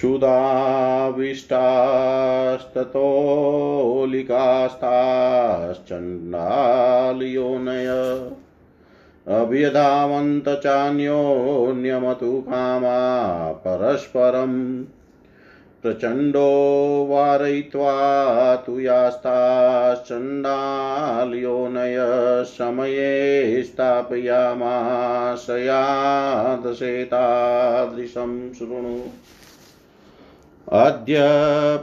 क्षुधाविष्टास्ततोलिकास्ताश्चण्डालयोनय अभ्यधावन्त चान्योन्यमतु कामा परस्परम्। प्रचण्डो वारयित्वा तु यास्ताश्चण्डालयोनय समये स्थापयामाशयादशेतादृशं शृणु। अद्य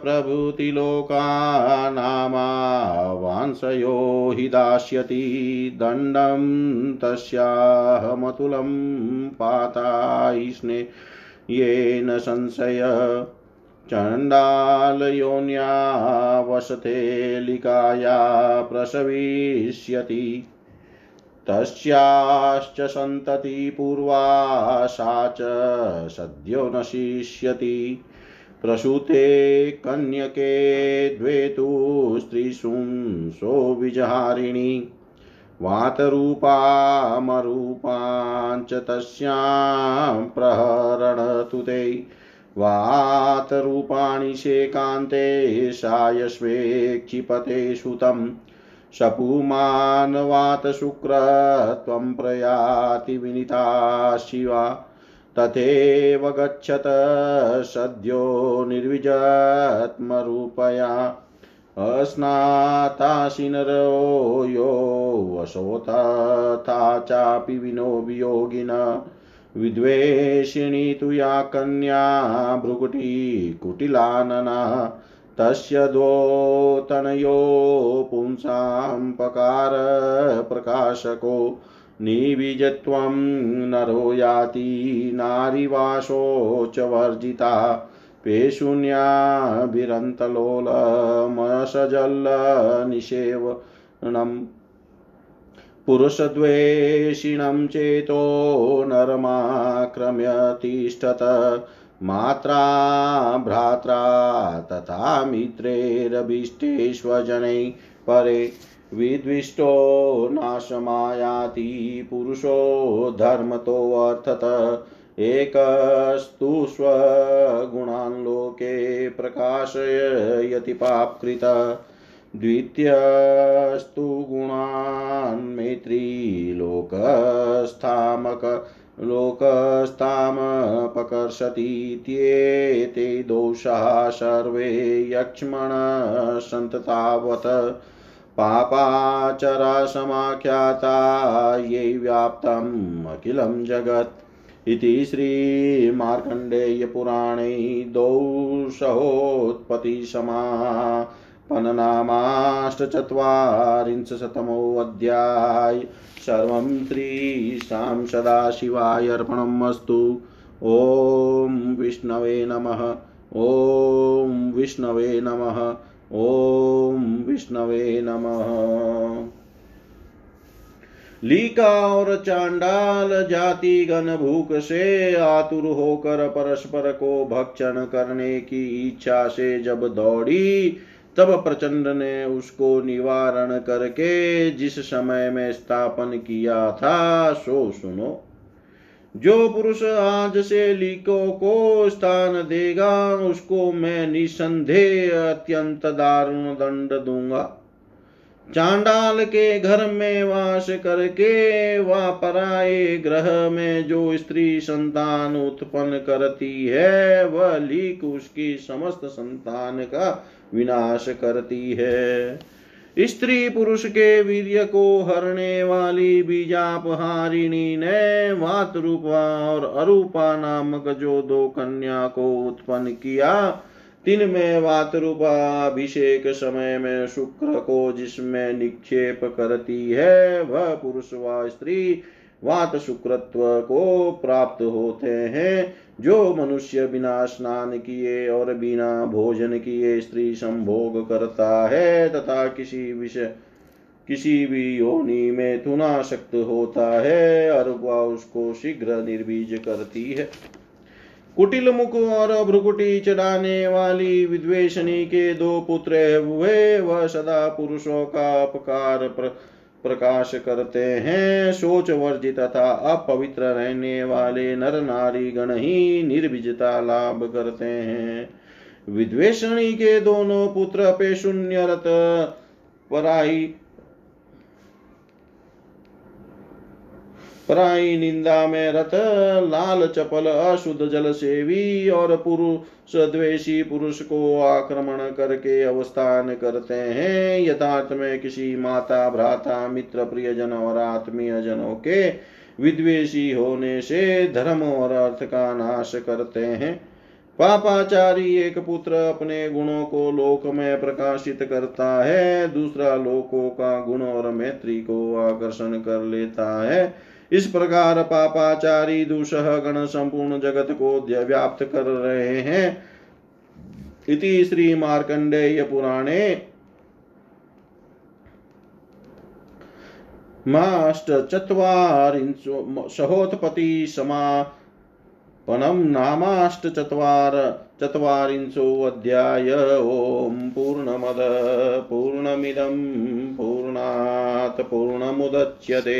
प्रभृतिलोकानामावांशयो हि दास्यति दण्डं तस्याहमतुलं पातायिष्णे येन संशय चण्डालयोन्या वसतेलिकाया प्रसविष्यति। तस्याश्च सन्तति पूर्वा सा च सद्यो नशिष्यति प्रसूते कन्यके द्वे तु स्त्रीशुंसो विजहारिणी वातरूपामरूपाञ्च तस्यां प्रहरणतु ते। वातरूपाणि शेकान्ते सायस्वेक्षिपते सुतं शपुमानवातशुक्रत्वं प्रयाति विनिता शिवा। तथैव गच्छत सद्यो निर्विजत्मरूपया। अस्नाताशिनरो यो वशो तथा चापि विनो वियोगिन। विद्वेषिणी तु या कन्या भ्रुकुटी कुटिलानना। तस्य द्वोतनयो पुंसां पकार प्रकाशको। निविजत्वं नरो याति नारीवासो च वर्जिता। पेशून्याभिरन्तलोलमसजल्लनिषेवणम् पुरुषद्वेषिणं चेतो नरमाक्रम्य मात्रा भ्रात्रा तथा मित्रेरभीष्टेष्वजनै परे विद्विष्टो नाशमायाति पुरुषो धर्मतोऽर्थत एकस्तु स्वगुणान् लोके प्रकाशयति पापकृत। द्वितीयस्तु गुणान् मैत्रीलोकस्थामक लोकस्तामपकर्षतीत्येते दोषाः सर्वे यक्ष्मण सन्ततावत् पापाचरासमाख्याता ये व्याप्तम् अखिलं जगत् इति श्रीमार्कण्डेयपुराणे दौषहोत्पत्तिसमा पननामाष्टचत्वारिंशतमोऽध्याय सर्वं श्रीशां सदाशिवाय ॐ विष्णवे नमः। ॐ विष्णवे नमः। ॐ विष्णवे नमः। लीका और चांडाल जाति गण भूख से आतुर होकर परस्पर को भक्षण करने की इच्छा से जब दौड़ी, तब प्रचंड ने उसको निवारण करके जिस समय में स्थापन किया था, सो सुनो। जो पुरुष आज से लीको को स्थान देगा, उसको मैं निसंदेह अत्यंत दारुण दंड दूँगा। चांडाल के घर में वास करके, वह पराये ग्रह में जो स्त्री संतान उत्पन्न करती है, वह लीक उसकी समस्त संतान का विनाश करती है। स्त्री पुरुष के वीर्य को हरने वाली बीजापहारिणी ने वात रूपा और अरूपा नामक जो दो कन्या को उत्पन्न किया, तीन में वात रूपा अभिषेक समय में शुक्र को जिसमें निक्षेप करती है, वह पुरुष व स्त्री वात शुक्रत्व को प्राप्त होते हैं। जो मनुष्य बिना स्नान किए और बिना भोजन किए स्त्री संभोग करता है, तथा किसी विषय किसी भी योनि में तुनाशक्त होता है, और वह उसको शीघ्र निर्बीज करती है। कुटिल मुख और भ्रुकुटी चढ़ाने वाली विद्वेषणी के दो पुत्र हुए, वह सदा पुरुषों का अपकार प्रकाश करते हैं सोच वर्जित तथा अपवित्र रहने वाले नर नारी गण ही निर्विजता लाभ करते हैं। विद्वेषणी के दोनों पुत्र पे शून्य रत पराई पराई निंदा में रथ लाल चपल अशुद्ध जल सेवी और पुरुष द्वेषी पुरुष को आक्रमण करके अवस्थान करते हैं। यथार्थ में किसी माता, भ्राता, मित्र, प्रियजन और आत्मीय जनों के विद्वेषी होने से धर्म और अर्थ का नाश करते हैं। पापाचारी एक पुत्र अपने गुणों को लोक में प्रकाशित करता है, दूसरा लोकों का गुण और मैत्री को आकर्षण कर लेता है। इस प्रकार पापाचारी दुषह गण संपूर्ण जगत को व्याप्त कर रहे हैं। इति श्री मार्कंडेय पुराणे सहोत्पत्ति समापनं नामाष्टचत्वार चत्वारिंशोऽध्याय ॐ पूर्णमद पूर्णमिदं पूर्णात् पूर्णमुदच्यते।